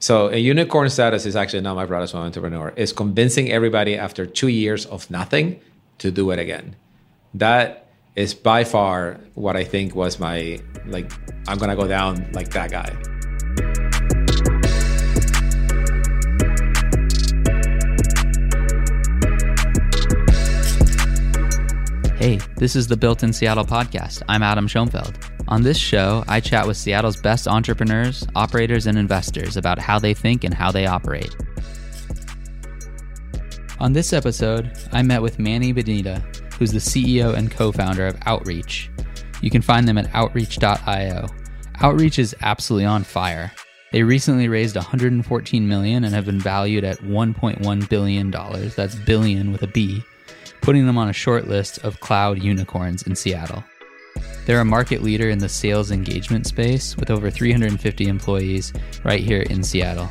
So a unicorn status is actually not my proudest moment entrepreneur. It's convincing everybody after two years of nothing to do it again. That is by far what I think was my like I'm gonna go down like that guy. Hey, this is the Built in Seattle podcast. I'm Adam Schoenfeld. On this show, I chat with Seattle's best entrepreneurs, operators, and investors about how they think and how they operate. On this episode, I met with Manny Medina, who's the CEO and co founder of Outreach. You can find them at outreach.io. Outreach is absolutely on fire. They recently raised 114 million and have been valued at 1.1 billion dollars. That's billion with a B putting them on a short list of cloud unicorns in Seattle. They're a market leader in the sales engagement space with over 350 employees right here in Seattle.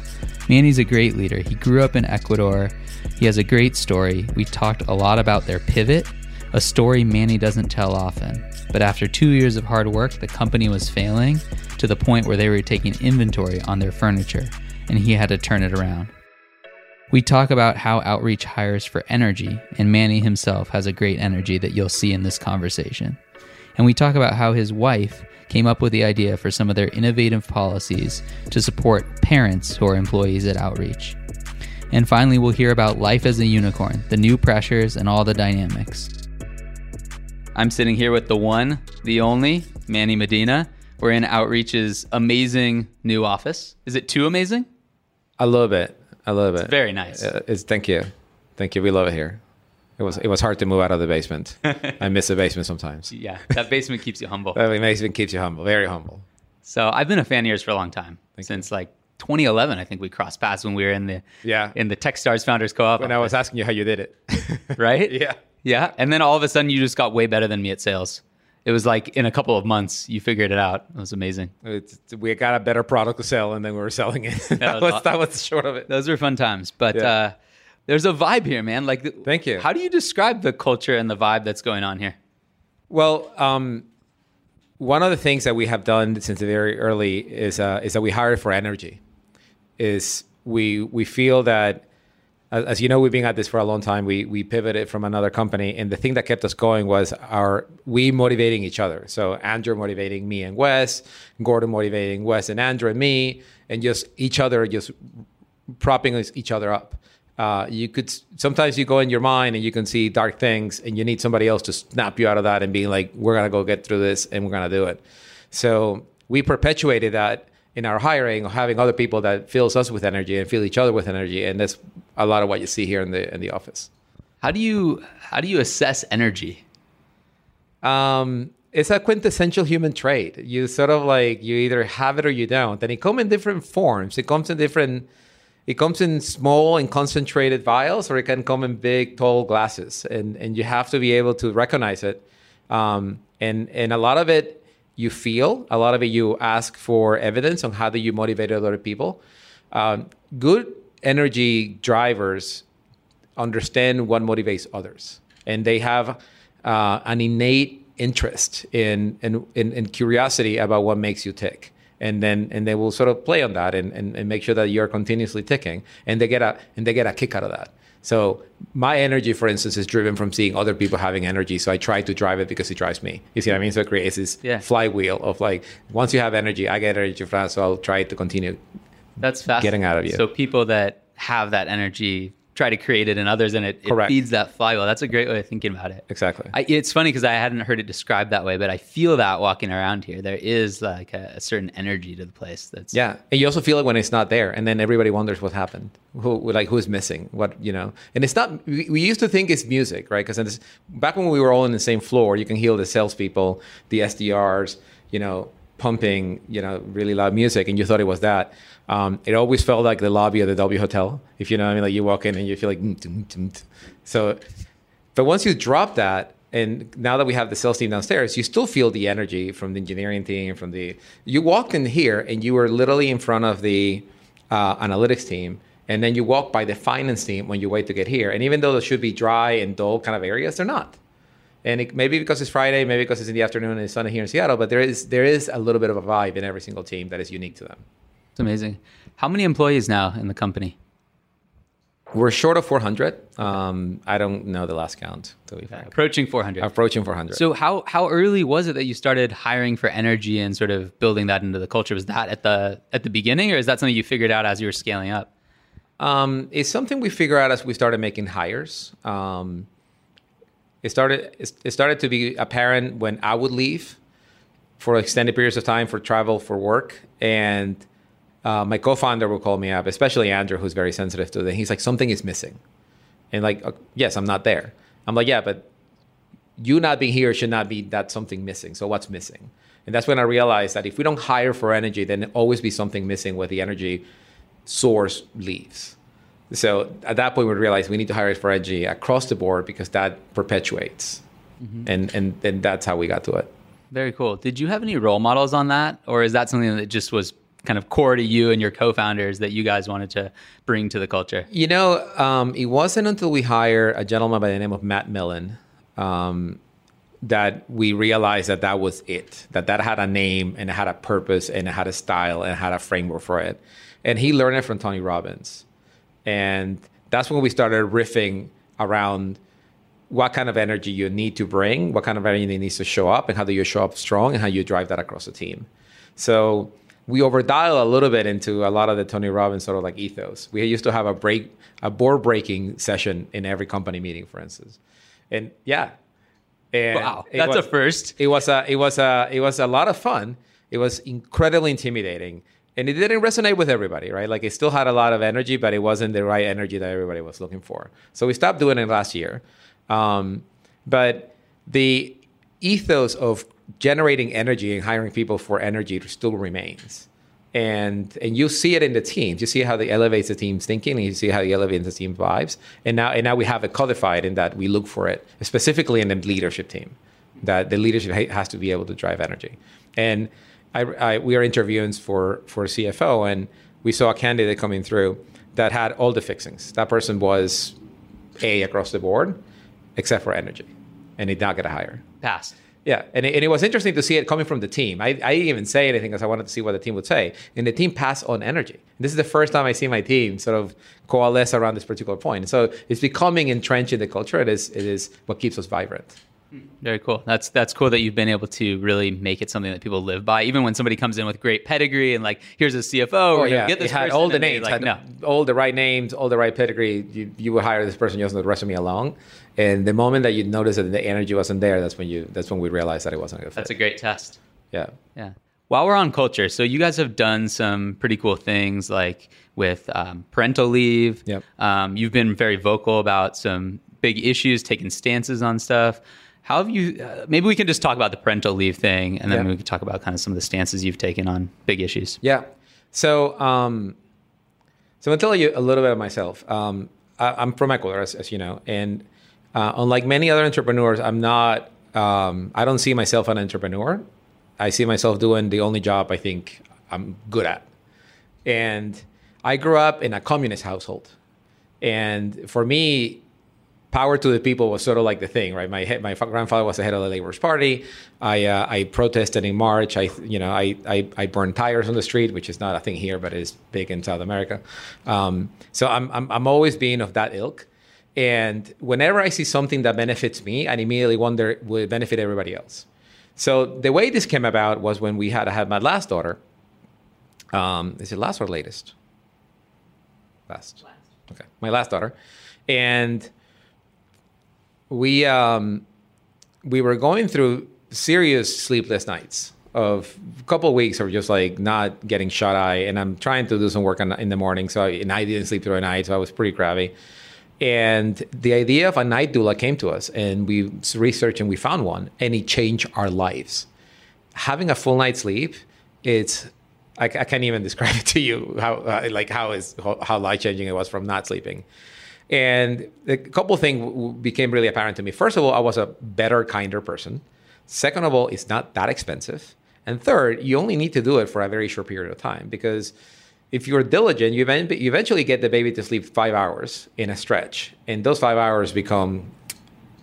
Manny's a great leader. He grew up in Ecuador. He has a great story. We talked a lot about their pivot, a story Manny doesn't tell often. But after two years of hard work, the company was failing to the point where they were taking inventory on their furniture, and he had to turn it around. We talk about how Outreach hires for energy, and Manny himself has a great energy that you'll see in this conversation. And we talk about how his wife came up with the idea for some of their innovative policies to support parents who are employees at Outreach. And finally, we'll hear about life as a unicorn, the new pressures, and all the dynamics. I'm sitting here with the one, the only, Manny Medina. We're in Outreach's amazing new office. Is it too amazing? I love it. I love it. Very nice. Uh, it's, thank you, thank you. We love it here. It was it was hard to move out of the basement. I miss the basement sometimes. Yeah, that basement keeps you humble. that basement keeps you humble, very humble. So I've been a fan of yours for a long time, thank since you. like 2011. I think we crossed paths when we were in the yeah in the TechStars Founders Co-op. When office. I was asking you how you did it, right? Yeah, yeah. And then all of a sudden, you just got way better than me at sales it was like in a couple of months you figured it out. It was amazing. It's, we got a better product to sell, and then we were selling it. that, that, was, was, that was short of it. Those were fun times, but yeah. uh, there's a vibe here, man. Like, thank you. How do you describe the culture and the vibe that's going on here? Well, um, one of the things that we have done since very early is uh, is that we hire for energy. Is we we feel that as you know, we've been at this for a long time. We we pivoted from another company, and the thing that kept us going was our we motivating each other. So Andrew motivating me and Wes, Gordon motivating Wes and Andrew and me, and just each other just propping each other up. Uh, you could sometimes you go in your mind and you can see dark things, and you need somebody else to snap you out of that and be like, "We're gonna go get through this, and we're gonna do it." So we perpetuated that in our hiring, having other people that fills us with energy and fill each other with energy, and that's a lot of what you see here in the in the office. How do you how do you assess energy? Um, it's a quintessential human trait. You sort of like you either have it or you don't, and it comes in different forms. It comes in different. It comes in small and concentrated vials, or it can come in big, tall glasses, and and you have to be able to recognize it. Um, and and a lot of it you feel, a lot of it you ask for evidence on how do you motivate other people. Um, good energy drivers understand what motivates others, and they have uh, an innate interest in, in, in in curiosity about what makes you tick and then and they will sort of play on that and, and, and, make sure that you're continuously ticking and they get a and they get a kick out of that so my energy for instance is driven from seeing other people having energy so i try to drive it because it drives me you see what i mean so it creates this yeah. flywheel of like once you have energy i get energy from that so i'll try to continue that's fast. Getting out of you. So people that have that energy try to create it in others and it, it feeds that flywheel. That's a great way of thinking about it. Exactly. I, it's funny because I hadn't heard it described that way, but I feel that walking around here. There is like a, a, certain energy to the place that's Yeah. And you also feel it when it's not there and then everybody wonders what happened. Who like who's missing? What, you know. And it's not we, we used to think it's music, right? Because back when we were all in the same floor, you can hear the salespeople, the SDRs, you know, pumping, you know, really loud music, and you thought it was that. Um, it always felt like the lobby of the W Hotel, if you know what I mean. Like you walk in and you feel like, mm, so. But once you drop that, and now that we have the sales team downstairs, you still feel the energy from the engineering team, from the. You walk in here and you were literally in front of the uh, analytics team, and then you walk by the finance team when you wait to get here. And even though there should be dry and dull kind of areas, they're not and it, maybe because it's Friday, maybe because it's in the afternoon and it's sunny here in Seattle, but there is there is a little bit of a vibe in every single team that is unique to them. It's amazing. How many employees now in the company? We're short of 400. Um, I don't know the last count. To be frank. Approaching 400. Approaching 400. So how how early was it that you started hiring for energy and sort of building that into the culture? Was that at the at the beginning, or is that something you figured out as you were scaling up? Um, it's something we figured out as we started making hires. Um, it started it started to be apparent when I would leave for extended periods of time for travel for work, and uh, my co-founder will call me up, especially Andrew, who's very sensitive to it. He's like, something is missing, and like, uh, yes, I'm not there. I'm like, yeah, but you not being here should not be that something missing. So what's missing? And that's when I realized that if we don't hire for energy, then always be something missing where the energy source leaves. So at that point, we realized we need to hire for energy across the board because that perpetuates, mm-hmm. and and and that's how we got to it. Very cool. Did you have any role models on that, or is that something that just was kind of core to you and your co-founders that you guys wanted to bring to the culture? You know, um, it wasn't until we hired a gentleman by the name of Matt Millen um, that we realized that that was it. That that had a name and it had a purpose and it had a style and it had a framework for it. And he learned it from Tony Robbins, and that's when we started riffing around what kind of energy you need to bring, what kind of energy needs to show up, and how do you show up strong, and how you drive that across the team. So we overdial a little bit into a lot of the Tony Robbins sort of like ethos. We used to have a break, a board breaking session in every company meeting, for instance, and yeah, and wow, that's was, a first. It was a, it was a, it was a lot of fun. It was incredibly intimidating, and it didn't resonate with everybody, right? Like it still had a lot of energy, but it wasn't the right energy that everybody was looking for. So we stopped doing it last year. Um, but the ethos of generating energy and hiring people for energy still remains. And and you see it in the teams. You see how they elevates the team's thinking, and you see how they elevates the team's vibes. And now and now we have it codified in that we look for it specifically in the leadership team. That the leadership has to be able to drive energy. And I, I, we are interviewing for for CFO, and we saw a candidate coming through that had all the fixings. That person was A across the board, except for energy, and he did not get a hire. Passed. Yeah, and it, and it was interesting to see it coming from the team. I, I didn't even say anything because I wanted to see what the team would say. And the team passed on energy. This is the first time I see my team sort of coalesce around this particular point. So it's becoming entrenched in the culture. It is, it is what keeps us vibrant. Very cool. That's that's cool that you've been able to really make it something that people live by. Even when somebody comes in with great pedigree and like, here's a CFO, oh, yeah. get this it had all the names, like, no. all the right names, all the right pedigree. You, you would hire this person, you also the rest of me along. And the moment that you notice that the energy wasn't there, that's when you that's when we realized that it wasn't a good fit. That's a great test. Yeah. Yeah. While we're on culture, so you guys have done some pretty cool things like with um, parental leave. Yep. Um, you've been very vocal about some big issues, taking stances on stuff. How have you? Uh, maybe we can just talk about the parental leave thing, and then yeah. we can talk about kind of some of the stances you've taken on big issues. Yeah. So, um, so I'll tell you a little bit of myself. Um, I, am from Ecuador, as, as, you know, and uh, unlike many other entrepreneurs, I'm not. Um, I don't see myself an entrepreneur. I see myself doing the only job I think I'm good at, and I grew up in a communist household, and for me, power to the people was sort of like the thing, right? My my grandfather was the head of the Labor's Party. I uh, I protested in March. I you know I, I, I burned tires on the street, which is not a thing here, but is big in South America. Um, so I'm, I'm I'm always being of that ilk. And whenever I see something that benefits me, I immediately wonder will it benefit everybody else. So the way this came about was when we had I had my last daughter. Um, is it last or latest? Last. last. Okay, my last daughter, and we um, we were going through serious sleepless nights of a couple of weeks of just like not getting shut eye and i'm trying to do some work on, in the morning so I, and i didn't sleep through the night so i was pretty crabby. And the idea of a night doula came to us and we researched and we found one and it changed our lives. Having a full night's sleep it's I, I can't even describe it to you how uh, like how is how, how life changing it was from not sleeping and a couple of things became really apparent to me. First of all, I was a better, kinder person. Second of all, it's not that expensive. And third, you only need to do it for a very short period of time because if you're diligent, you eventually get the baby to sleep five hours in a stretch. And those five hours become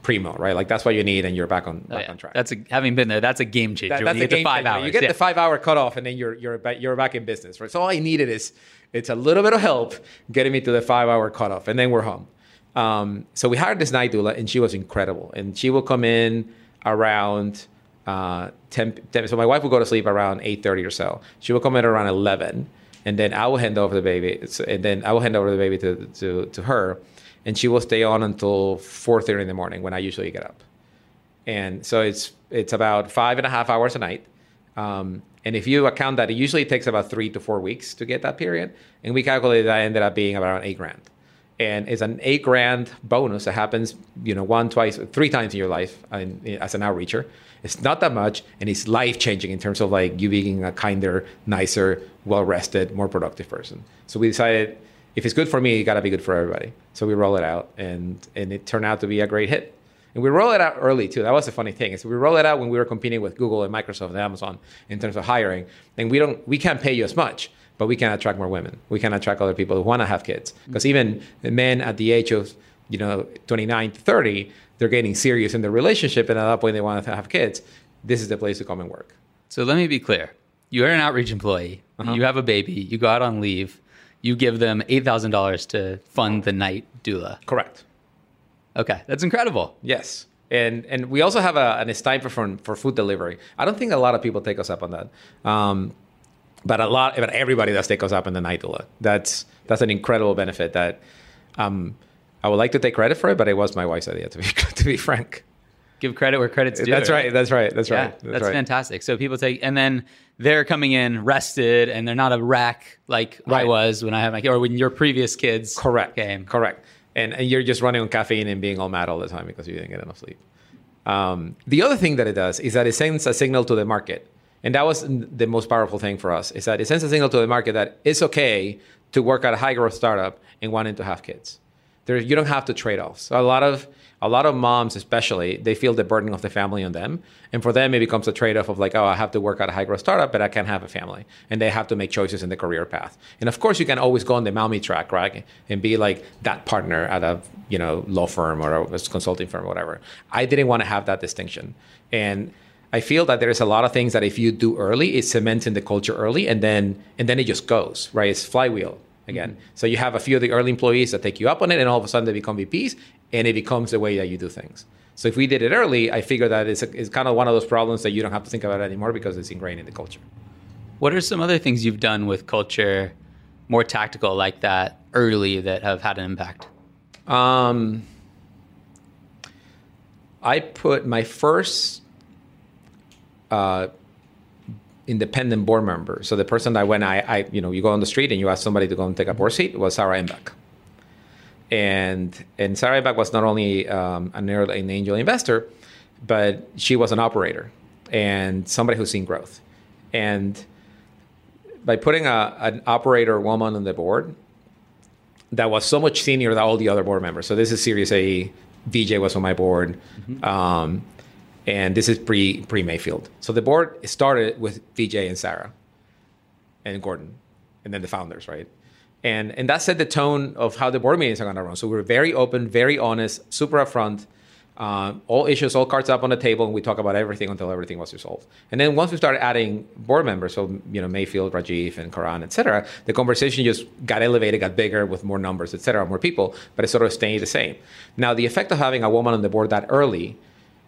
primo, right? Like that's what you need, and you're back on Oh, back yeah. on track. That's a, having been there. That's a game changer. That- when you a game five changer. hours. You get yeah. the five hour cutoff, and then you're you're back, you're back in business, right? So all I needed is it's a little bit of help getting me to the five hour cutoff, and then we're home. Um, so we hired this night doula, and she was incredible. And she will come in around uh, 10, 10 So my wife will go to sleep around eight thirty or so. She will come in around eleven, and then I will hand over the baby, and then I will hand over the baby to to to her, and she will stay on until four thirty in the morning when I usually get up and so it's it's about five and a half hours a night. Um, and if you account that, it usually takes about three to four weeks to get that period. And we calculated that ended up being about eight grand. And it's an eight grand bonus that happens, you know, one, twice, three times in your life as an outreacher. It's not that much, and it's life changing in terms of like you being a kinder, nicer, well rested, more productive person. So we decided if it's good for me, it got to be good for everybody. So we roll it out, and and it turned out to be a great hit. And we roll it out early too. That was a funny thing. Is we roll it out when we were competing with Google and Microsoft and Amazon in terms of hiring. And we don't we can't pay you as much, but we can attract more women. We can attract other people who want to have kids. Because even men at the age of, you know, 29 to 30, they're getting serious in their relationship and at that point they want to have kids. This is the place to come and work. So let me be clear. You're an outreach employee. Uh-huh. You have a baby. You go out on leave. You give them $8,000 to fund the night doula. Correct. Okay. That's incredible. Yes. And and we also have a, an stipend for, for food delivery. I don't think a lot of people take us up on that. Um, but a lot, but everybody does take us up in the night doula. That's that's an incredible benefit that um, I would like to take credit for it, but it was my wife's idea to be to be frank. Give credit where credit's due. That's right. That's right. That's Yeah, right. that's, right. fantastic. So people take, and then they're coming in rested, and they're not a wreck like I was when I had my kid, or when your previous kids Correct. came. Correct. And, and you're just running on caffeine and being all mad all the time because you didn't get enough sleep. Um, the other thing that it does is that it sends a signal to the market. And that was the most powerful thing for us is that it sends a signal to the market that it's okay to work at a high growth startup and wanting to have kids. There, you don't have to trade off. So a lot of a lot of moms, especially, they feel the burden of the family on them, and for them, it becomes a trade off of like, oh, I have to work at a high growth startup, but I can't have a family, and they have to make choices in the career path. And of course, you can always go on the mommy track, right, and be like that partner at a you know law firm or a consulting firm or whatever. I didn't want to have that distinction, and I feel that there's a lot of things that if you do early, it cements in the culture early, and then and then it just goes right. It's flywheel again. Mm-hmm. So you have a few of the early employees that take you up on it, and all of a sudden they become VPs, and it becomes the way that you do things. So if we did it early, I figure that it's, it's kind of one of those problems that you don't have to think about anymore because it's ingrained in the culture. What are some other things you've done with culture, more tactical like that, early that have had an impact? Um, I put my first uh, independent board member. So the person that when I, I, you know, you go on the street and you ask somebody to go and take a board seat was Sarah Imbach. And and Sarah Imbach was not only um, an, early, an angel investor, but she was an operator and somebody who's seen growth. And by putting a, an operator woman on the board, that was so much senior than all the other board members. So this is Series A. VJ was on my board, um, and this is pre pre Mayfield. So the board started with VJ and Sarah, and Gordon, and then the founders, right? And and that set the tone of how the board meetings are going to run. So we were very open, very honest, super upfront. Uh, all issues, all cards up on the table, and we talk about everything until everything was resolved. And then once we started adding board members, so you know Mayfield, Rajiv, and Karan, etc., the conversation just got elevated, got bigger with more numbers, etc., more people, but it sort of stayed the same. Now, the effect of having a woman on the board that early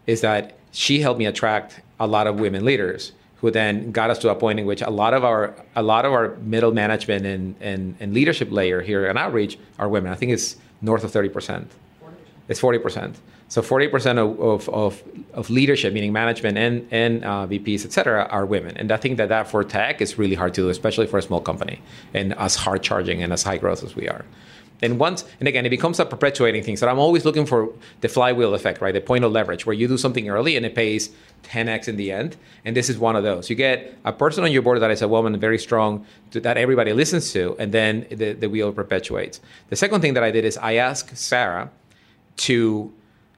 is that she helped me attract a lot of women leaders who then got us to a point in which a lot of our a lot of our middle management and, and, and leadership layer here at outreach are women. I think it's north of 30%. It's 40%. So 40% of, of, of, of leadership, meaning management and, and uh, VPs, et cetera, are women. And I think that that for tech is really hard to do, especially for a small company and as hard charging and as high growth as we are. And once, and again, it becomes a perpetuating thing. So I'm always looking for the flywheel effect, right? The point of leverage, where you do something early and it pays 10x in the end. And this is one of those. You get a person on your board that is a woman, very strong, that everybody listens to, and then the, the wheel perpetuates. The second thing that I did is I asked Sarah to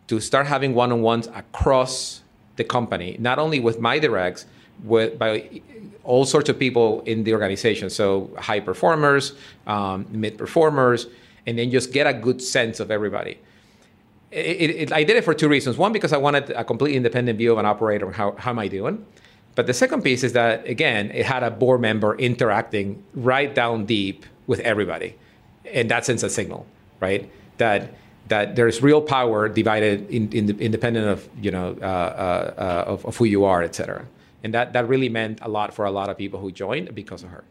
to start having one-on-ones across the company, not only with my directs, with by all sorts of people in the organization. So high performers, um, mid performers, and then just get a good sense of everybody. it, it, I did it for two reasons. One, because I wanted a completely independent view of an operator. How, how am I doing? But the second piece is that, again, it had a board member interacting right down deep with everybody. And that sends a signal, right? That that there's real power divided in, in independent of you know uh, uh, uh, of, of, who you are, et cetera. And that that really meant a lot for a lot of people who joined because of her.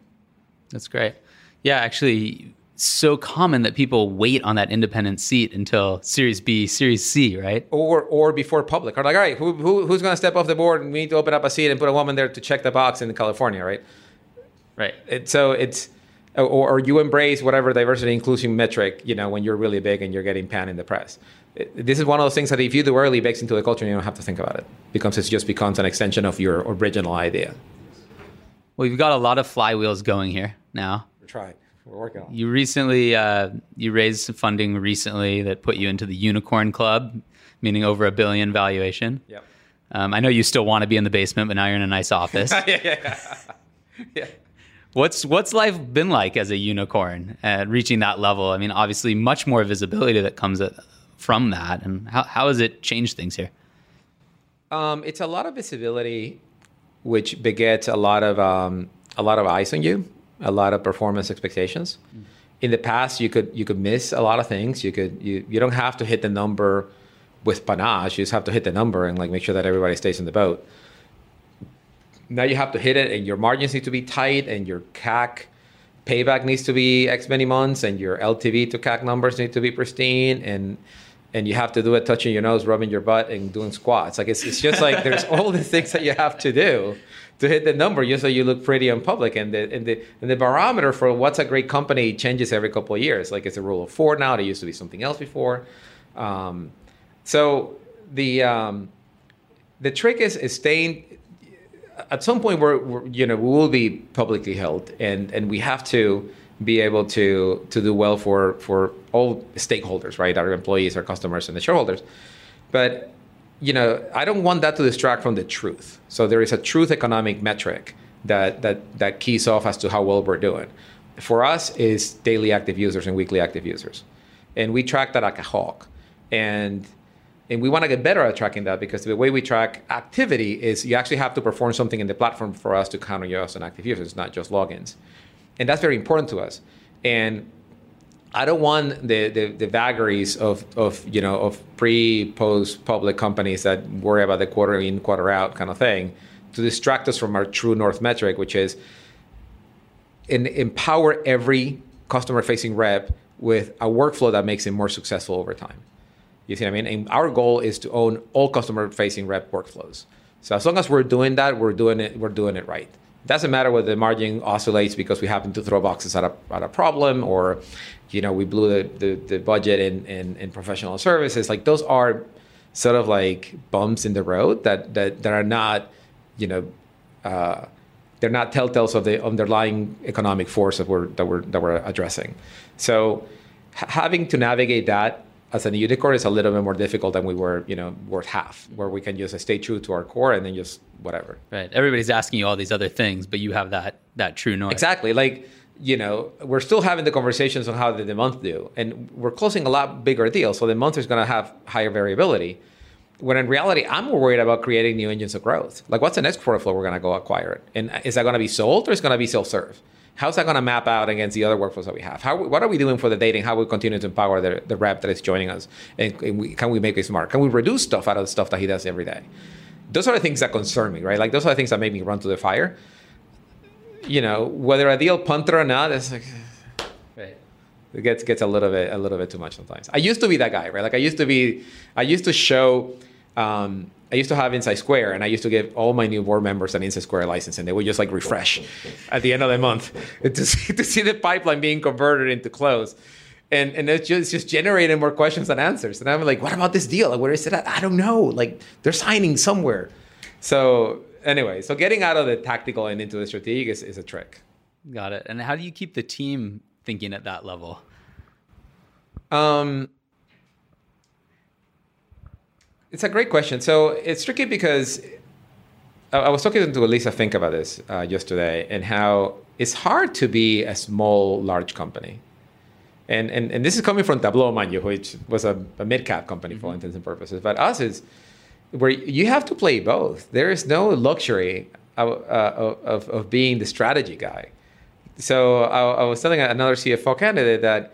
That's great. Yeah, actually, so common that people wait on that independent seat until Series B, Series C, right? Or or before public. Or like, all right, who, who who's going to step off the board and we need to open up a seat and put a woman there to check the box in California, right? Right. It, so it's or, or, you embrace whatever diversity inclusion metric, you know, when you're really big and you're getting panned in the press. It, this is one of those things that if you do early, bakes into the culture, and you don't have to think about it. because it just becomes an extension of your original idea. Well, you've got a lot of flywheels going here now. We're trying. We're working on. You recently uh, you raised some funding recently that put you into the unicorn club, meaning over a billion valuation. Yep. Um, I know you still want to be in the basement, but now you're in a nice office. yeah, yeah. yeah. What's what's life been like as a unicorn at reaching that level? I mean, obviously, much more visibility that comes from that, and how how has it changed things here? Um, it's a lot of visibility, which begets a lot of um, a lot of eyes on you a lot of performance expectations. Mm. In the past, you could you could miss a lot of things. You could you you don't have to hit the number with panache. You just have to hit the number and like make sure that everybody stays in the boat. Now you have to hit it, and your margins need to be tight, and your CAC payback needs to be X many months, and your LTV to CAC numbers need to be pristine, and and you have to do it touching your nose, rubbing your butt, and doing squats. Like it's, it's just like there's all the things that you have to do to hit the number just so you look pretty in public. And the and the and the barometer for what's a great company changes every couple of years. Like it's a rule of four now. It used to be something else before. Um, so the um, the trick is, is staying. At some point, we're, we're, you know we will be publicly held, and and we have to be able to to do well for for all stakeholders, right? Our employees, our customers, and the shareholders. But you know, I don't want that to distract from the truth. So there is a truth economic metric that that that keys off as to how well we're doing. For us, is daily active users and weekly active users, and we track that like a hawk. And and we want to get better at tracking that because the way we track activity is you actually have to perform something in the platform for us to count you as an active user. It's not just logins, and that's very important to us. And I don't want the, the, the, vagaries of, of you know of pre post public companies that worry about the quarter in quarter out kind of thing to distract us from our true north metric, which is in, empower every customer facing rep with a workflow that makes it more successful over time. You see what I mean? And our goal is to own all customer facing rep workflows. So as long as we're doing that, we're doing it. We're doing it right. Doesn't matter whether the margin oscillates because we happen to throw boxes at a, at a problem or you know, we blew the, the, the budget in, in, in, professional services. Like those are sort of like bumps in the road that, that, that are not, you know, uh, they're not telltales of the underlying economic force that we're, that we're, that we're addressing. So having to navigate that as a unicorn is a little bit more difficult than we were, you know, worth half, where we can just stay true to our core and then just whatever. Right. Everybody's asking you all these other things, but you have that that true north. Exactly. Like you know, we're still having the conversations on how did the month do, and we're closing a lot bigger deals, so the month is going to have higher variability. When in reality, I'm more worried about creating new engines of growth. Like, what's the next quarter flow we're going to go acquire it, and is that going to be sold or is it going to be self-serve? How's that going to map out against the other workflows that we have? How, what are we doing for the dating? How we continue to empower the, the rep that is joining us, and, and we, can we make it smart? Can we reduce stuff out of the stuff that he does every day? Those are the things that concern me, right? Like those are the things that make me run to the fire. You know, whether a deal punter or not, it's like it gets gets a little bit a little bit too much sometimes. I used to be that guy, right? Like I used to be, I used to show. Um, I used to have InsightSquared, and I used to give all my new board members an InsightSquared license, and they would just like refresh at the end of the month to see, to see the pipeline being converted into close. And, and it's just, it's just generating more questions than answers. And I'm like, what about this deal? Like, where is it at? I don't know. Like, they're signing somewhere. So, anyway, so getting out of the tactical and into the strategic is, is a trick. Got it. And how do you keep the team thinking at that level? Um, it's a great question. So it's tricky because I was talking to Elissa Fink about this uh, yesterday and how it's hard to be a small, large company. And, and, and this is coming from Tableau, mind you, which was a, a mid cap company for all intents and purposes. But us is where you have to play both. There is no luxury of, uh, of, of being the strategy guy. So I, I was telling another CFO candidate that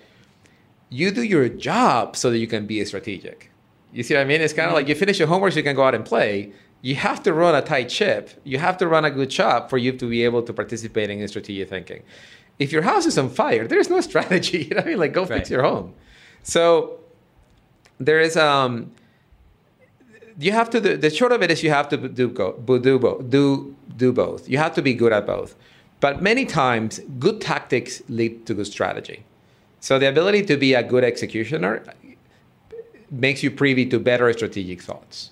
you do your job so that you can be a strategic. You see what I mean? It's kind of like you finish your homework you can go out and play. You have to run a tight ship. You have to run a good shop for you to be able to participate in strategic thinking. If your house is on fire, there's no strategy. You know what I mean? Like go Right. fix your home. So there is um you have to do, the short of it is you have to do go, do both do do both. You have to be good at both. But many times good tactics lead to good strategy. So the ability to be a good executioner makes you privy to better strategic thoughts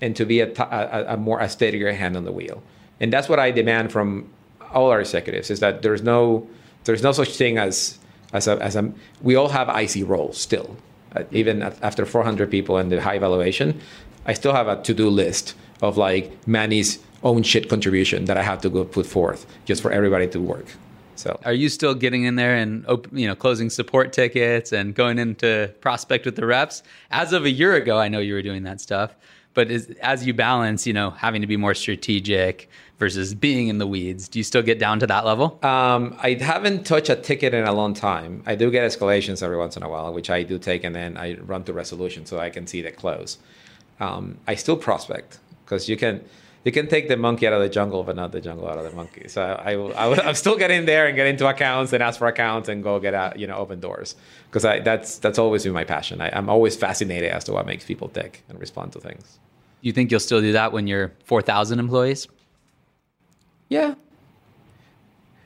and to be a, more a steadier hand on the wheel. And that's what I demand from all our executives is that there's no there's no such thing as as a, as a we all have IC roles still. Uh, even after 400 people and the high valuation, I still have a to-do list of like Manny's own shit contribution that I have to go put forth just for everybody to work. So Are you still getting in there and you know closing support tickets and going into prospect with the reps? As of a year ago, I know you were doing that stuff, but is, as you balance, you know, having to be more strategic versus being in the weeds, do you still get down to that level? Um, I haven't touched a ticket in a long time. I do get escalations every once in a while, which I do take, and then I run to resolution so I can see the close. Um, I still prospect because you can you can take the monkey out of the jungle, but not the jungle out of the monkey. So I, will- I, I'm still getting there and get into accounts and ask for accounts and go get out, you know, open doors because that's that's always been my passion. I, I'm always fascinated as to what makes people tick and respond to things. You think you'll still do that when you're 4,000 employees? Yeah.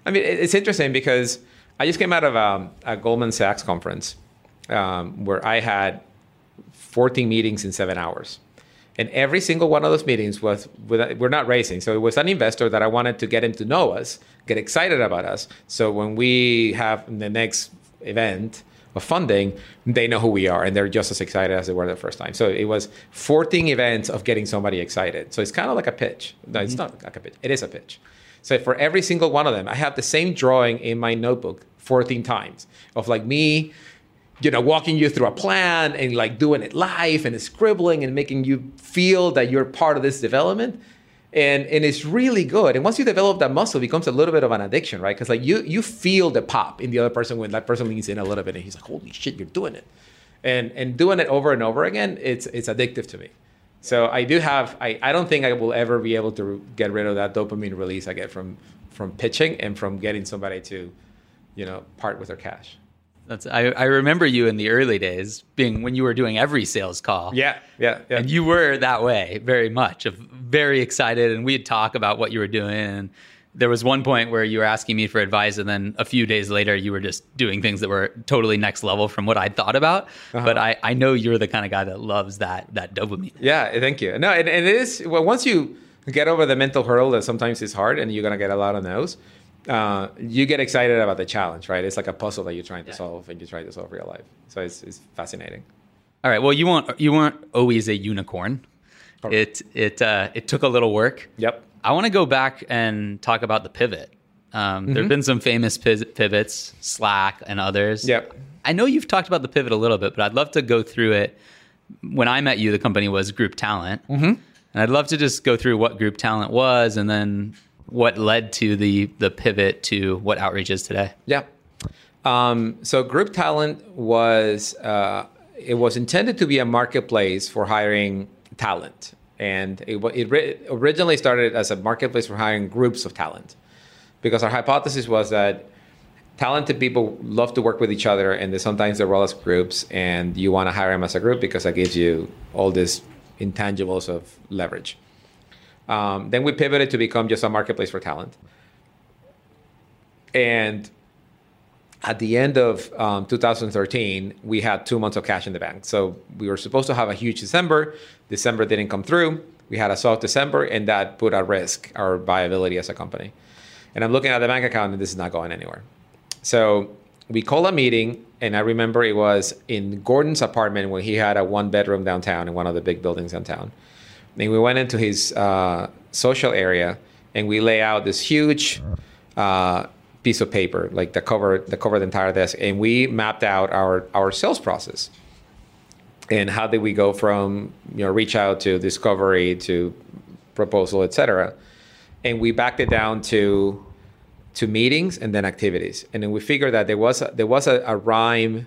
I mean, it- it's interesting because I just came out of um, a Goldman Sachs conference um, where I had 14 meetings in seven hours. And every single one of those meetings was, we're not racing. So it was an investor that I wanted to get him to know us, get excited about us. So when we have the next event of funding, they know who we are and they're just as excited as they were the first time. So it was 14 events of getting somebody excited. So it's kind of like a pitch. No, it's mm-hmm. not like a pitch. It is a pitch. So for every single one of them, I have the same drawing in my notebook 14 times of like me, you know, walking you through a plan and like doing it live and scribbling and making you feel that you're part of this development. And, and it's really good. And once you develop that muscle, it becomes a little bit of an addiction, right? Because like you you feel the pop in the other person when that person leans in a little bit and he's like, "Holy shit, you're doing it!" And and doing it over and over again, it's it's addictive to me. So I do have. I, I don't think I will ever be able to get rid of that dopamine release I get from from pitching and from getting somebody to, you know, part with their cash. That's I, I remember you in the early days being when you were doing every sales call. Yeah, yeah, yeah. And you were that way very much, of very excited, and we'd talk about what you were doing. And there was one point where you were asking me for advice, and then a few days later, you were just doing things that were totally next level from what I'd thought about. Uh-huh. But I, I know you're the kind of guy that loves that that dopamine. Yeah, thank you. No, and, and it is well once you get over the mental hurdle that sometimes is hard and you're gonna get a lot of no's, uh, you get excited about the challenge, right? It's like a puzzle that you're trying to Yeah. solve and you try to solve real life. So it's, it's fascinating. All right. Well, you weren't you weren't always a unicorn. Correct. It it uh, it took a little work. Yep. I want to go back and talk about the pivot. Um, There have been some famous pivots, Slack and others. Yep. I know you've talked about the pivot a little bit, but I'd love to go through it. When I met you, the company was GroupTalent, mm-hmm. and I'd love to just go through what GroupTalent was, and then what led to the the pivot to what Outreach is today. Yeah. Um, so GroupTalent was uh, it was intended to be a marketplace for hiring talent, and it, it ri- originally started as a marketplace for hiring groups of talent, because our hypothesis was that talented people love to work with each other, and they sometimes they roll as groups, and you want to hire them as a group because that gives you all these intangibles of leverage. Um, then we pivoted to become just a marketplace for talent, and at the end of um, 2013, we had two months of cash in the bank. So we were supposed to have a huge December. December didn't come through. We had a soft December, and that put at risk our viability as a company. And I'm looking at the bank account, and this is not going anywhere. So we called a meeting, and I remember it was in Gordon's apartment when he had a one bedroom downtown in one of the big buildings downtown. And we went into his uh, social area, and we lay out this huge uh, piece of paper, like the cover, the cover the entire desk, and we mapped out our our sales process. And how did we go from you know reach out to discovery to proposal, et cetera, and we backed it down to to meetings and then activities, and then we figured that there was a, there was a, a rhyme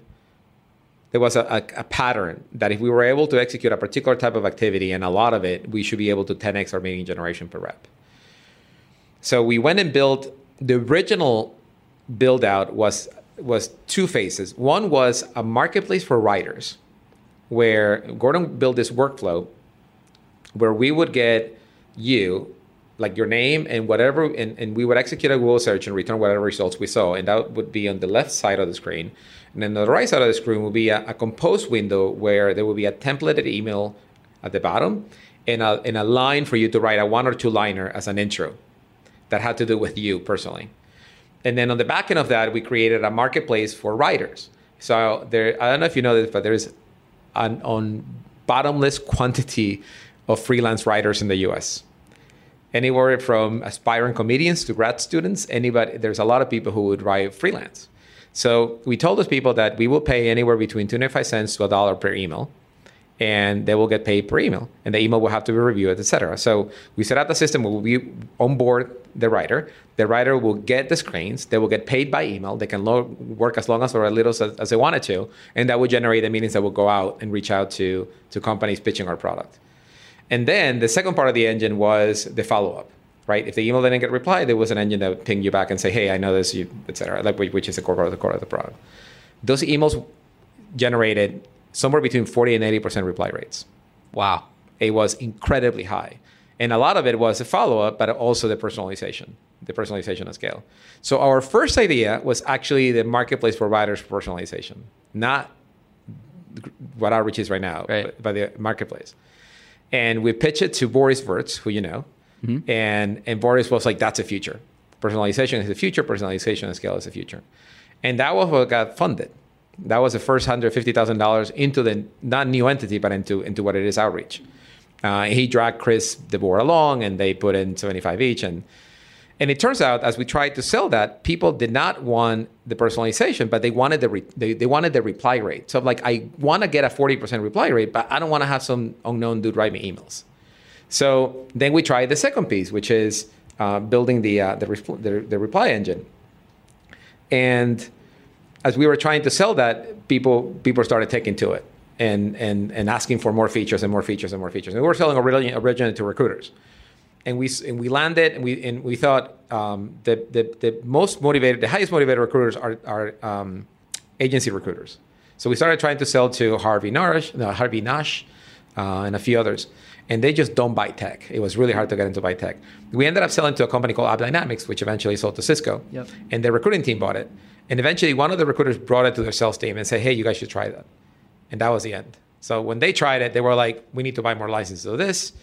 there was a, a, a, pattern that if we were able to execute a particular type of activity and a lot of it, we should be able to 10x our meeting generation per rep. So we went and built the original build out was was two phases. One was a marketplace for writers, where Gordon built this workflow where we would get you like your name and whatever and, and we would execute a google search and return whatever results we saw and that would be on the left side of the screen and then the right side of the screen will be a, a compose window where there will be a templated email at the bottom and a, and a line for you to write a one or two liner as an intro that had to do with you personally. And then on the back end of that we created a marketplace for writers. So there i don't know if you know this but there's an on bottomless quantity of freelance writers in the us anywhere from aspiring comedians to grad students anybody there's a lot of people who would write freelance so we told those people that we will pay anywhere between 25 cents to a dollar per email and they will get paid per email and the email will have to be reviewed etc so we set up the system where we onboard the writer. The writer will get the screens. They will get paid by email. They can lo- work as long as or as little as, as they wanted to and that will generate the meetings that will go out and reach out to to companies pitching our product. And then the second part of the engine was the follow up, right? If the email didn't get replied, there was an engine that would ping you back and say, "Hey, I know this, you, etc." Like which is the core part of the core of the product. Those emails generated somewhere between forty and eighty percent reply rates. Wow, it was incredibly high, and a lot of it was the follow up, but also the personalization, the personalization at scale. So our first idea was actually the marketplace providers for personalization, not what Outreach is right now, right. but, but the marketplace and we pitched it to Boris Wertz, who you know, mm-hmm. and and Boris was like, "That's the future. Personalization is the future. Personalization at scale is the future," and that was what got funded. That was the first hundred fifty thousand dollars into the not new entity, but into into what it is outreach. Uh, he dragged Chris DeVore along, and they put in seventy five each, and and it turns out, as we tried to sell that, people did not want the personalization, but they wanted the re- they, they wanted the reply rate. So like, I want to get a forty percent reply rate, but I don't want to have some unknown dude write me emails. So then we tried the second piece, which is uh, building the, uh, the, the the reply engine. And as we were trying to sell that, people people started taking to it and and and asking for more features and more features and more features. And we were selling originally, originally to recruiters and we and we landed and we and we thought um, the, the the most motivated, the highest motivated recruiters are are um, agency recruiters. So we started trying to sell to Harvey Nash, no, Harvey Nash, uh, and a few others, and they just don't buy tech. It was really hard to get into buy tech. We ended up selling to a company called AppDynamics, which eventually sold to Cisco, yep. and their recruiting team bought it. And eventually, one of the recruiters brought it to their sales team and said, "Hey, you guys should try that." And that was the end. So when they tried it, they were like, "We need to buy more licenses of this."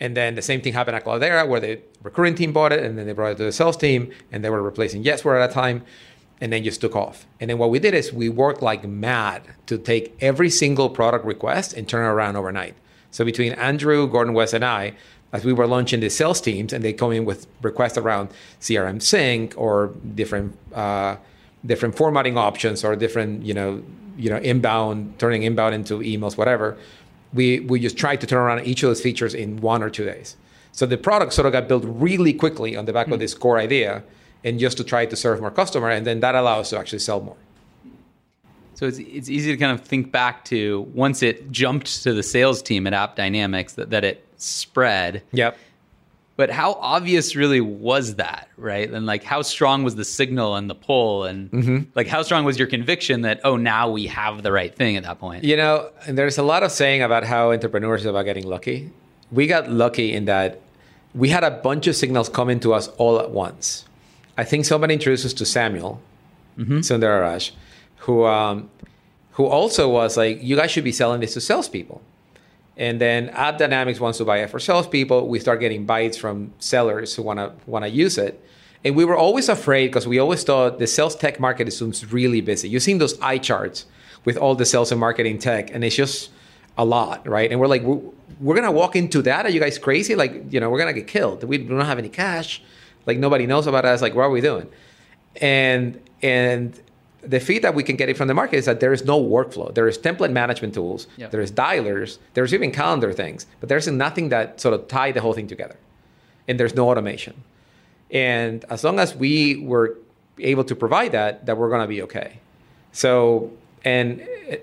And then the same thing happened at Cloudera, where the recruiting team bought it, and then they brought it to the sales team, and they were replacing Yesware at a time, and then just took off. And then what we did is we worked like mad to take every single product request and turn it around overnight. So between Andrew, Gordon Wes, and I, as we were launching the sales teams, and they come in with requests around CRM sync or different uh, different formatting options or different you know you know inbound turning inbound into emails, whatever we, we just tried to turn around each of those features in one or two days. So the product sort of got built really quickly on the back mm-hmm. of hmm. this core idea and just to try to serve more customer. And then that allows us to actually sell more. So it's, it's easy to kind of think back to once it jumped to the sales team at AppDynamics that, that it spread. Yep. But how obvious really was that, right? And like how strong was the signal and the pull and mm-hmm. like how strong was your conviction that oh now we have the right thing at that point? You know, and there's a lot of saying about how entrepreneurs are about getting lucky. We got lucky in that we had a bunch of signals coming to us all at once. I think somebody introduced us to Samuel mm-hmm. Sundararajan, who um, who also was like, you guys should be selling this to salespeople. And then AppDynamics wants to buy it for salespeople. We start getting bites from sellers who want to want to use it. And we were always afraid because we always thought the sales tech market is really busy. You've seen those eye charts with all the sales and marketing tech, and it's just a lot, right? And we're like, we're, we're gonna walk into that. Are you guys crazy? Like, you know, we're gonna get killed. We don't have any cash. Like nobody knows about us. Like, what are we doing? and and the feed that we can get it from the market is that there is no workflow. There is template management tools. Yep. There is dialers. There's even calendar things, but there's nothing that sort of tie the whole thing together, and there's no automation. And as long as we were able to provide that, that we're going to be okay. So, and uh,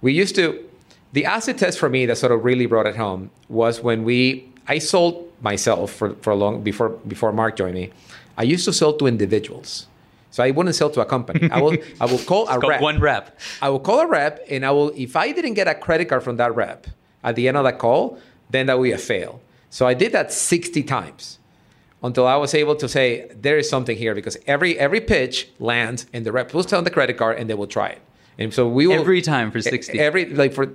we used to, the acid test for me that sort of really brought it home was when we, I sold myself for, for a long, before, before Mark joined me, I used to sell to individuals. So I wouldn't sell to a company. I will, I will call a rep. One rep. I will call a rep and I will, if I didn't get a credit card from that rep at the end of that call, then that would be a fail. So I did that 60 times until I was able to say, there is something here because every every pitch lands and the rep will sell the credit card and they will try it. And so we will. Every time for 60. Every, like for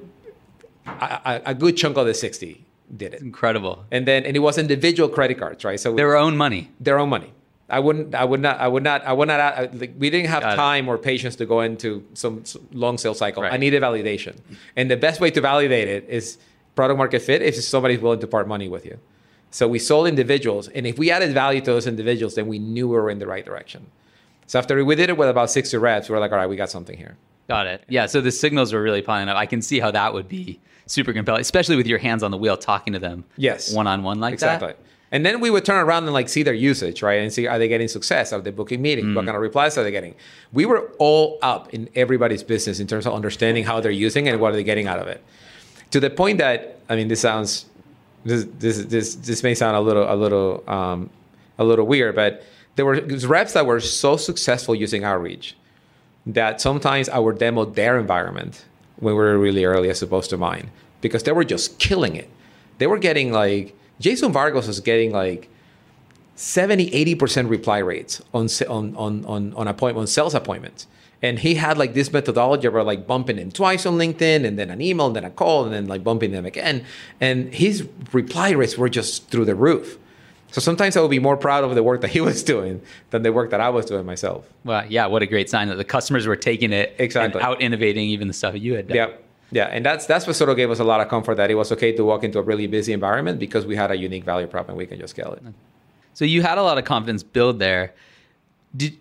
a, a, a good chunk of the 60 did it. Incredible. And then, and it was individual credit cards, right? So Their own money. their own money. I wouldn't. I would not. I would not. I would not. I, like, we didn't have Got it. time or patience to go into some, s long sales cycle. Right. I needed validation, and the best way to validate it is product market fit. If somebody's willing to part money with you, so we sold individuals, and if we added value to those individuals, then we knew we were in the right direction. So after we did it with about sixty reps, we were like, all right, we got something here. Got it. Yeah. So the signals were really piling up. I can see how that would be super compelling, especially with your hands on the wheel, talking to them. Yes. One on one like exactly. that. And then we would turn around and like see their usage, right? And see are they getting success? Are they booking meetings? Mm. What kind of replies are they getting? We were all up in everybody's business in terms of understanding how they're using and what are they getting out of it. To the point that I mean, this sounds this this this, this may sound a little a little um, a little weird, but there were reps that were so successful using outreach that sometimes I would demo their environment when we were really early as opposed to mine because they were just killing it. They were getting like Jason Vargas was getting like 70 80% reply rates on on on on on appointment on sales appointments. And he had like this methodology about like bumping them twice on LinkedIn and then an email and then a call and then like bumping them again. And his reply rates were just through the roof. So sometimes I would be more proud of the work that he was doing than the work that I was doing myself. Well, yeah. What a great sign that the customers were taking it Exactly. out innovating even the stuff that you had done. Yeah. Yeah. And that's that's what sort of gave us a lot of comfort that it was okay to walk into a really busy environment because we had a unique value prop and we can just scale it. So you had a lot of confidence build there. Did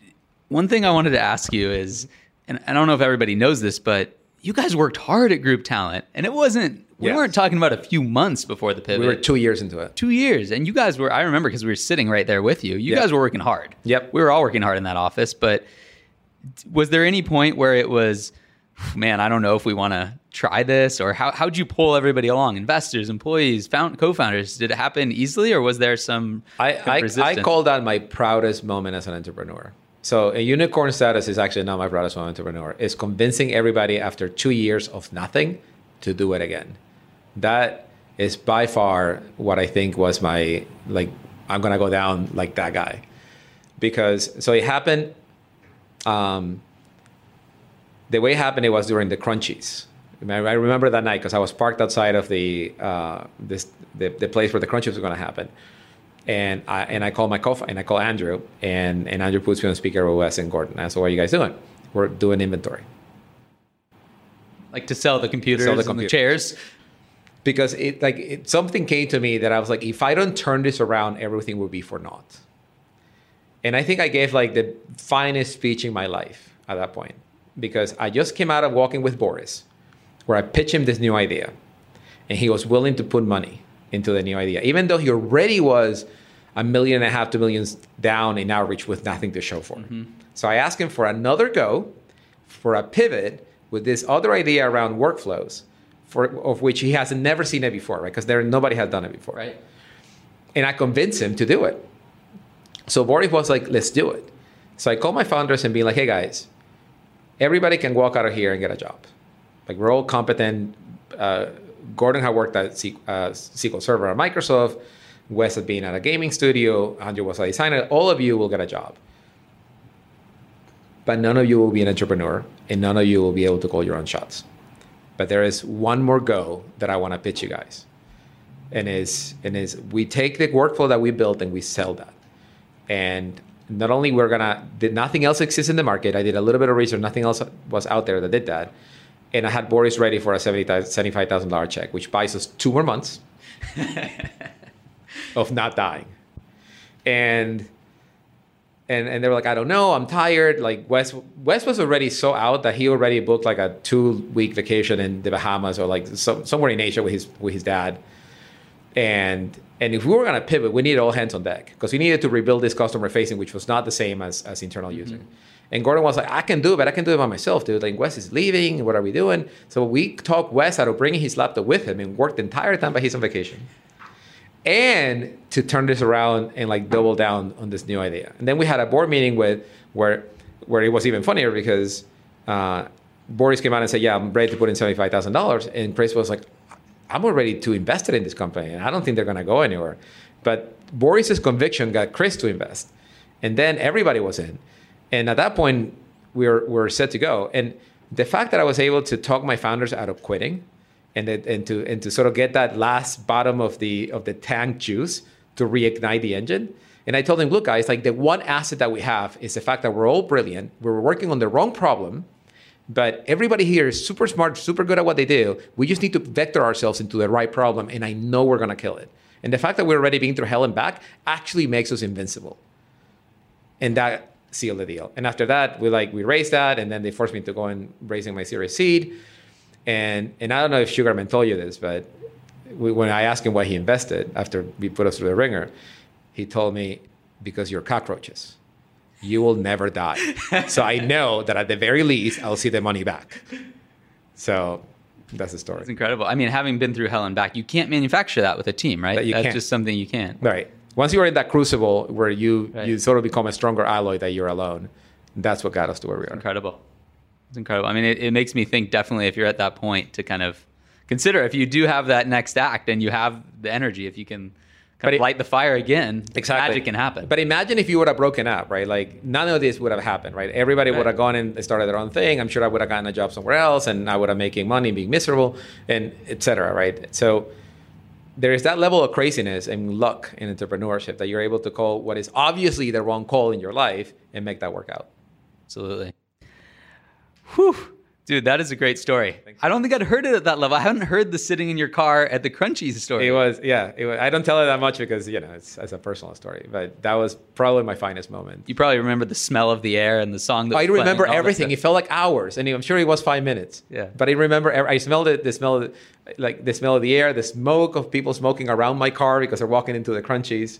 one thing I wanted to ask you is, and I don't know if everybody knows this, but you guys worked hard at GroupTalent, and it wasn't. We Yes. weren't talking about a few months before the pivot. We were two years into it. two years, and you guys were. I remember because we were sitting right there with you. You Yeah. guys were working hard. Yep. we were all working hard in that office. But was there any point where it was, man, I don't know if we want to try this, or how how'd you pull everybody along? Investors, employees, found co-founders. Did it happen easily, or was there some I, I, I call that my proudest moment as an entrepreneur. So a unicorn status is actually not my proudest moment as an entrepreneur. It's convincing everybody after two years of nothing to do it again. That is by far what I think was my like I'm gonna go down like that guy. Because so it happened um the way it happened it was during the crunchies. I remember that night because I was parked outside of the uh, this the, the place where the crunchies were going to happen, and I and I called my co and I called Andrew and and Andrew puts me on speaker with Wes and Gordon. And I said, "What are you guys doing? We're doing inventory like to sell the computers Sell the and the chairs. because it like it, something came to me that I was like, if I don't turn this around, everything will be for naught." And I think I gave like the finest speech in my life at that point because I just came out of walking with Boris, where I pitched him this new idea, and he was willing to put money into the new idea, even though he already was a million and a half to millions down in outreach with nothing to show for. Mm-hmm. So I asked him for another go, for a pivot with this other idea around workflows, for of which he has never seen it before, right? Because there nobody has done it before, Right. and I convinced him to do it. So Boris was like, let's do it. So I called my founders and be like, hey guys, everybody can walk out of here and get a job. Like we're all competent. Uh, Gordon had worked at C- uh, SQL Server at Microsoft. Wes had been at a gaming studio. Andrew was a designer. All of you will get a job. But none of you will be an entrepreneur and none of you will be able to call your own shots. But there is one more go that I want to pitch you guys. And is and is we take the workflow that we built and we sell that. And not only we're gonna did nothing else exists in the market. I did a little bit of research. Nothing else was out there that did that. And I had Boris ready for a seventy-five thousand dollar check, which buys us two more months of not dying. And and and they were like, I don't know, I'm tired. Like Wes Wes was already so out that he already booked like a two week vacation in the Bahamas or like some, somewhere in Asia with his with his dad. And and if we were gonna pivot, we needed all hands on deck because we needed to rebuild this customer facing, which was not the same as as internal using. And Gordon was like, I can do it, but I can do it by myself, dude. Like Wes is leaving. What are we doing? So we talked Wes out of bringing his laptop with him and worked the entire time, but he's on vacation and to turn this around and like double down on this new idea. And then we had a board meeting with where where it was even funnier because uh, Boris came out and said, "Yeah, I'm ready to put in seventy five thousand dollars," and Chris was like, "I'm already too invested in this company, and I don't think they're going to go anywhere." But Boris's conviction got Chris to invest, and then everybody was in, and at that point we were we were set to go. And the fact that I was able to talk my founders out of quitting and, that, and to and to sort of get that last bottom of the of the tank juice to reignite the engine. And I told them, look, guys, like the one asset that we have is the fact that we're all brilliant. We're working on the wrong problem, but everybody here is super smart, super good at what they do. We just need to vector ourselves into the right problem, and I know we're gonna kill it. And the fact that we're already being through hell and back actually makes us invincible. And that sealed the deal. And after that, we like we raised that, and then they forced me to go and raising my Series Seed. And and I don't know if Sugarman told you this, but we, when I asked him why he invested after we put us through the ringer, he told me because you're cockroaches. You will never die. so I know that at the very least I'll see the money back. So that's the story. It's incredible. I mean, having been through hell and back, you can't manufacture that with a team, right? That you That's can't. just something you can't. Right. Once you're in that crucible where you Right. you sort of become a stronger alloy that you're alone, that's what got us to where we are. Incredible. It's incredible. I mean, it, it makes me think definitely if you're at that point to kind of consider if you do have that next act and you have the energy, if you can But it- light the fire again, Exactly. magic can happen. But imagine if you would have broken up, right? Like none of this would have happened, right? Everybody would have gone and started their own thing. I'm sure I would have gotten a job somewhere else, and I would have making money, being miserable, and etc. Right? So there is that level of craziness and luck in entrepreneurship that you're able to call what is obviously the wrong call in your life and make that work out. Absolutely. Whew. Dude, that is a great story. I don't think I'd heard it at that level. I haven't heard the sitting in your car at the Crunchies story. It was, yeah. It was, I don't tell it that much because you know it's, it's a personal story, but that was probably my finest moment. you probably remember the smell of the air and the song that I remember everything. It felt like hours, and I'm sure it was five minutes. Yeah. But I remember. I smelled it. The smell, of the, like the smell of the air, the smoke of people smoking around my car because they're walking into the crunchies,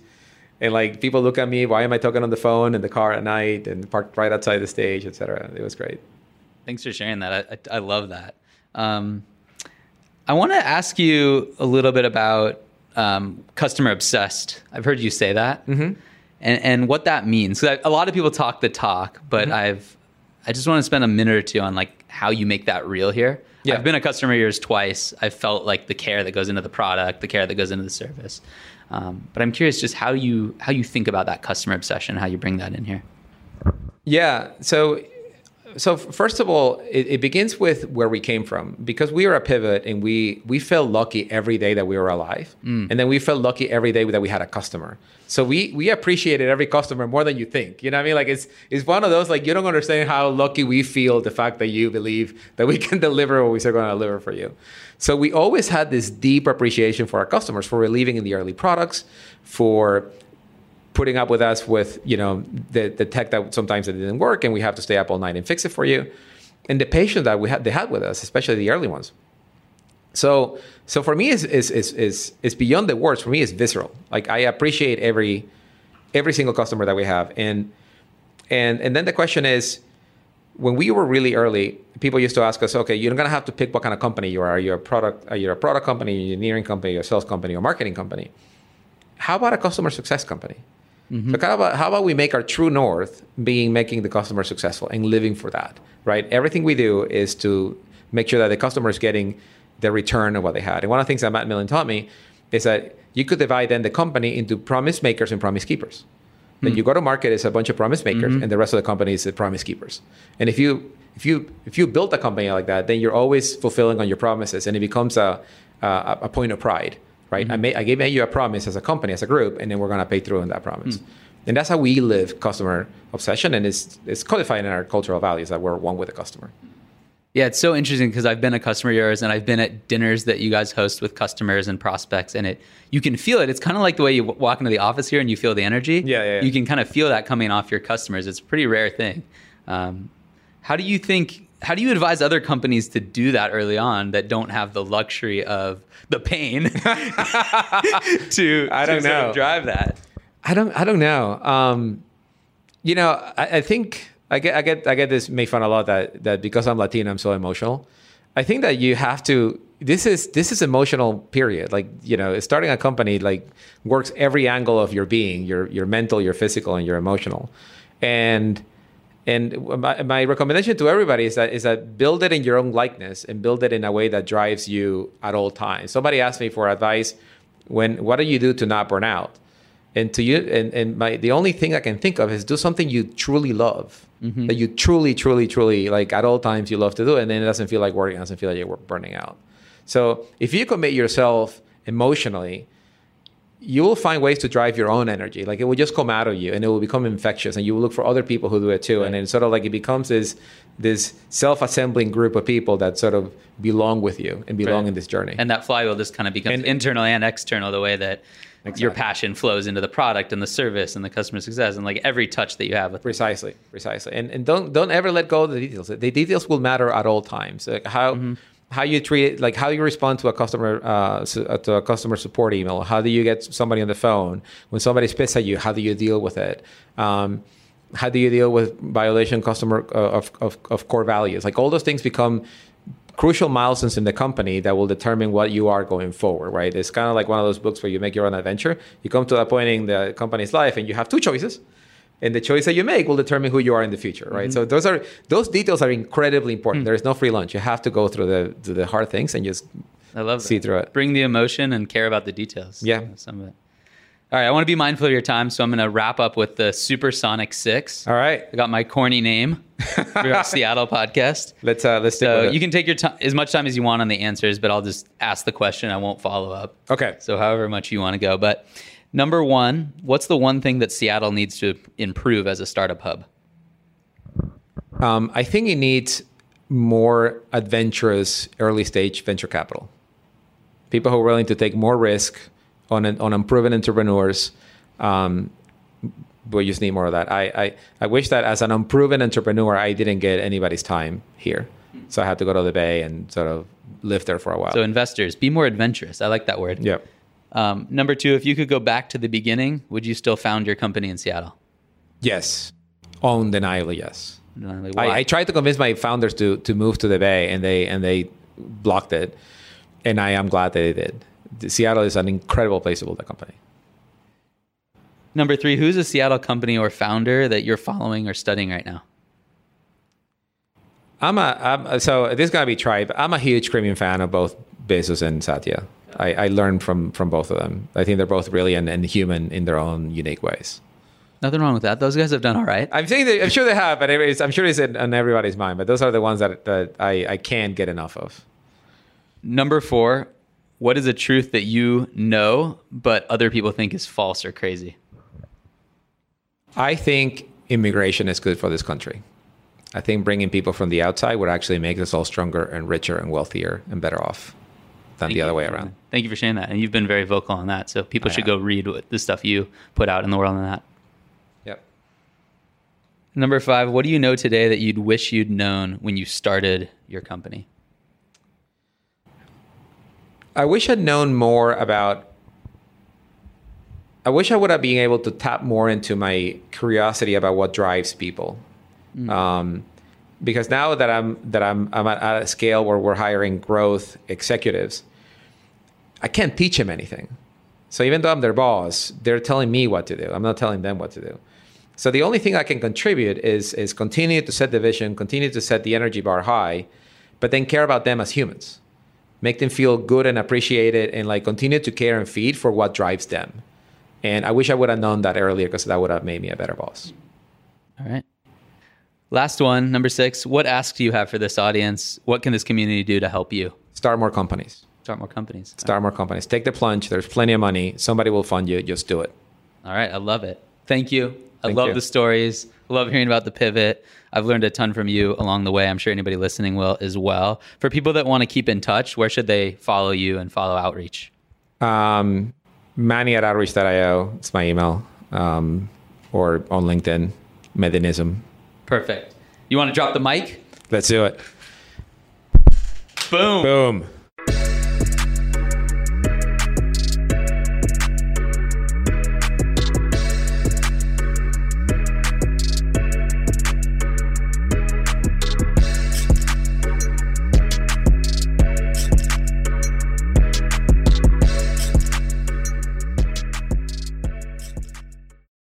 and like people look at me. Why am I talking on the phone in the car at night and parked right outside the stage, etc. It was great. Thanks for sharing that. I, I, I love that. Um, I want to ask you a little bit about um, customer obsessed. I've heard you say that, mm-hmm. and and what that means. I- a lot of people talk the talk, but Mm-hmm. I've I just want to spend a minute or two on like how you make that real here. Yeah. I've been a customer of yours twice. I've felt like the care that goes into the product, the care that goes into the service. Um, but I'm curious just how you how you think about that customer obsession, how you bring that in here. Yeah. So, so first of all, it, it begins with where we came from because we were a pivot and we we felt lucky every day that we were alive, mm. and then we felt lucky every day that we had a customer. So we we appreciated every customer more than you think. You know what I mean? Like it's it's one of those like you don't understand how lucky we feel the fact that you believe that we can deliver what we we're going to deliver for you. So we always had this deep appreciation for our customers for believing in the early products, for putting up with us with you know the, the tech that sometimes it didn't work and we have to stay up all night and fix it for you. And the patience that we had they had with us especially the early ones. So so for me is is is is, beyond the words. For me it's visceral. Like i appreciate every every single customer that we have. And and and then the question is when we were really early people used to ask us okay you're going to have to pick what kind of company you are. Are you a product uh, are you a product company engineering company a sales company or marketing company. How about a customer success company Mm-hmm. so how about, how about we make our true north being making the customer successful and living for that, right? Everything we do is to make sure that the customer is getting the return of what they had. And one of the things that Matt Millen taught me is that you could divide then the company into promise makers and promise keepers. Then mm-hmm. you go to market as a bunch of promise makers, mm-hmm. and the rest of the company is the promise keepers. And if you if you if you build a company like that, then you're always fulfilling on your promises, and it becomes a a, a point of pride right? I, made, I gave you a promise as a company, as a group, and then we're going to pay through on that promise. And that's how we live customer obsession, and it's, it's codified in our cultural values that we're one with the customer. Yeah, it's so interesting because I've been a customer of yours and I've been at dinners that you guys host with customers and prospects, and it you can feel it. It's kind of like the way you walk into the office here and you feel the energy. Yeah, yeah, yeah. You can kind of feel that coming off your customers. It's a pretty rare thing. Um, how do you think? How do you advise other companies to do that early on that don't have the luxury of the pain to I don't to sort of know. drive that? I don't. I don't know. Um, you know, I, I think I get. I get. I get this made fun a lot that that because I'm Latino, I'm so emotional. I think that you have to. This is this is emotional period. Like you know, starting a company like works every angle of your being, your your mental, your physical, and your emotional, and and my, my recommendation to everybody is that is that build it in your own likeness and build it in a way that drives you at all times. Somebody asked me for advice when what do you do to not burn out? And to you and, and my the only thing I can think of is do something you truly love. Mm-hmm. That you truly, truly, truly like at all times you love to do, and then it doesn't feel like working, it doesn't feel like you're burning out. So if you commit yourself emotionally, you will find ways to drive your own energy. Like it will just come out of you and it will become infectious and you will look for other people who do it too. And then sort of like it becomes this this self-assembling group of people that sort of belong with you and belong Right. in this journey. And that flywheel just kind of becomes And- internal and external, the way that your passion flows into the product and the service and the customer success and like every touch that you have with Precisely, precisely, and and don't don't ever let go of the details. The details will matter at all times. Like how mm-hmm. How you treat it, like how you respond to a customer uh, uh, to a customer support email. How do you get somebody on the phone when somebody pissed at you? How do you deal with it? Um, how do you deal with violation customer uh, of, of of core values? Like all those things become crucial milestones in the company that will determine what you are going forward, right? It's kind of like one of those books where you make your own adventure. You come to that point in the company's life and you have two choices. And the choice that you make will determine who you are in the future, right? So those are those details are incredibly important. There is no free lunch. You have to go through the through the hard things and just I love see that. through it. Bring the emotion and care about the details. Yeah. Some of it. All right, I want to be mindful of your time, so I'm going to wrap up with the Supersonic Six. All right, I got my corny name for our Seattle podcast. let's uh, let's So you can take your time as much time as you want on the answers, but I'll just ask the question. I won't follow up. okay. So however much you want to go. But number one, what's the one thing that Seattle needs to improve as a startup hub? Um, I think it needs more adventurous early stage venture capital. People who are willing to take more risk on an, on unproven entrepreneurs. Um, we just need more of that. I, I, I wish that as an unproven entrepreneur, I didn't get anybody's time here. So I had to go to the Bay and sort of live there for a while. So investors, be more adventurous. I like that word. yeah. Um, number two, if you could go back to the beginning, would you still found your company in Seattle? Yes. Undeniably, yes. Like, I. I tried to convince my founders to to move to the Bay, and they and they blocked it. And I am glad that they did. Seattle is an incredible place to build a company. Number three, who's a Seattle company or founder that you're following or studying right now? I'm a I'm, so this is gonna be tried. I'm a huge Premium fan of both Bezos and Satya. I, I learned from from both of them. I think they're both brilliant and human in their own unique ways. Nothing wrong with that. Those guys have done all right. I'm saying that, I'm sure they have, but it's, I'm sure it's in, on everybody's mind. But those are the ones that, that I, I can't get enough of. Number four, what is a truth that you know but other people think is false or crazy? I think immigration is good for this country. I think bringing people from the outside would actually make us all stronger and richer and wealthier and better off than Thank the other way around. Thank you for sharing that. And you've been very vocal on that. So people I should have. go read what the stuff you put out in the world on that. Yep. Number five, what do you know today that you'd wish you'd known when you started your company? I wish I'd known more about. I wish I would have been able to tap more into my curiosity about what drives people. Um, because now that I'm that I'm I'm at, at a scale where we're hiring growth executives, I can't teach them anything. So even though I'm their boss, they're telling me what to do. I'm not telling them what to do. So the only thing I can contribute is is continue to set the vision, continue to set the energy bar high, but then care about them as humans. Make them feel good and appreciated and like continue to care and feed for what drives them. And I wish I would have known that earlier because that would have made me a better boss. All right. Last one, number six. What asks do you have for this audience? What can this community do to help you Start more companies. Start more companies? Start more companies. Take the plunge. There's plenty of money. Somebody will fund you. Just do it. All right. I love it. Thank you. I Thank love you. the stories. I love hearing about the pivot. I've learned a ton from you along the way. I'm sure anybody listening will as well. For people that want to keep in touch, where should they follow you and follow Outreach? Um, Manny at outreach.io. It's my email. Um, or on LinkedIn, Medinism. Perfect. You want to drop the mic? Let's do it. Boom. Boom.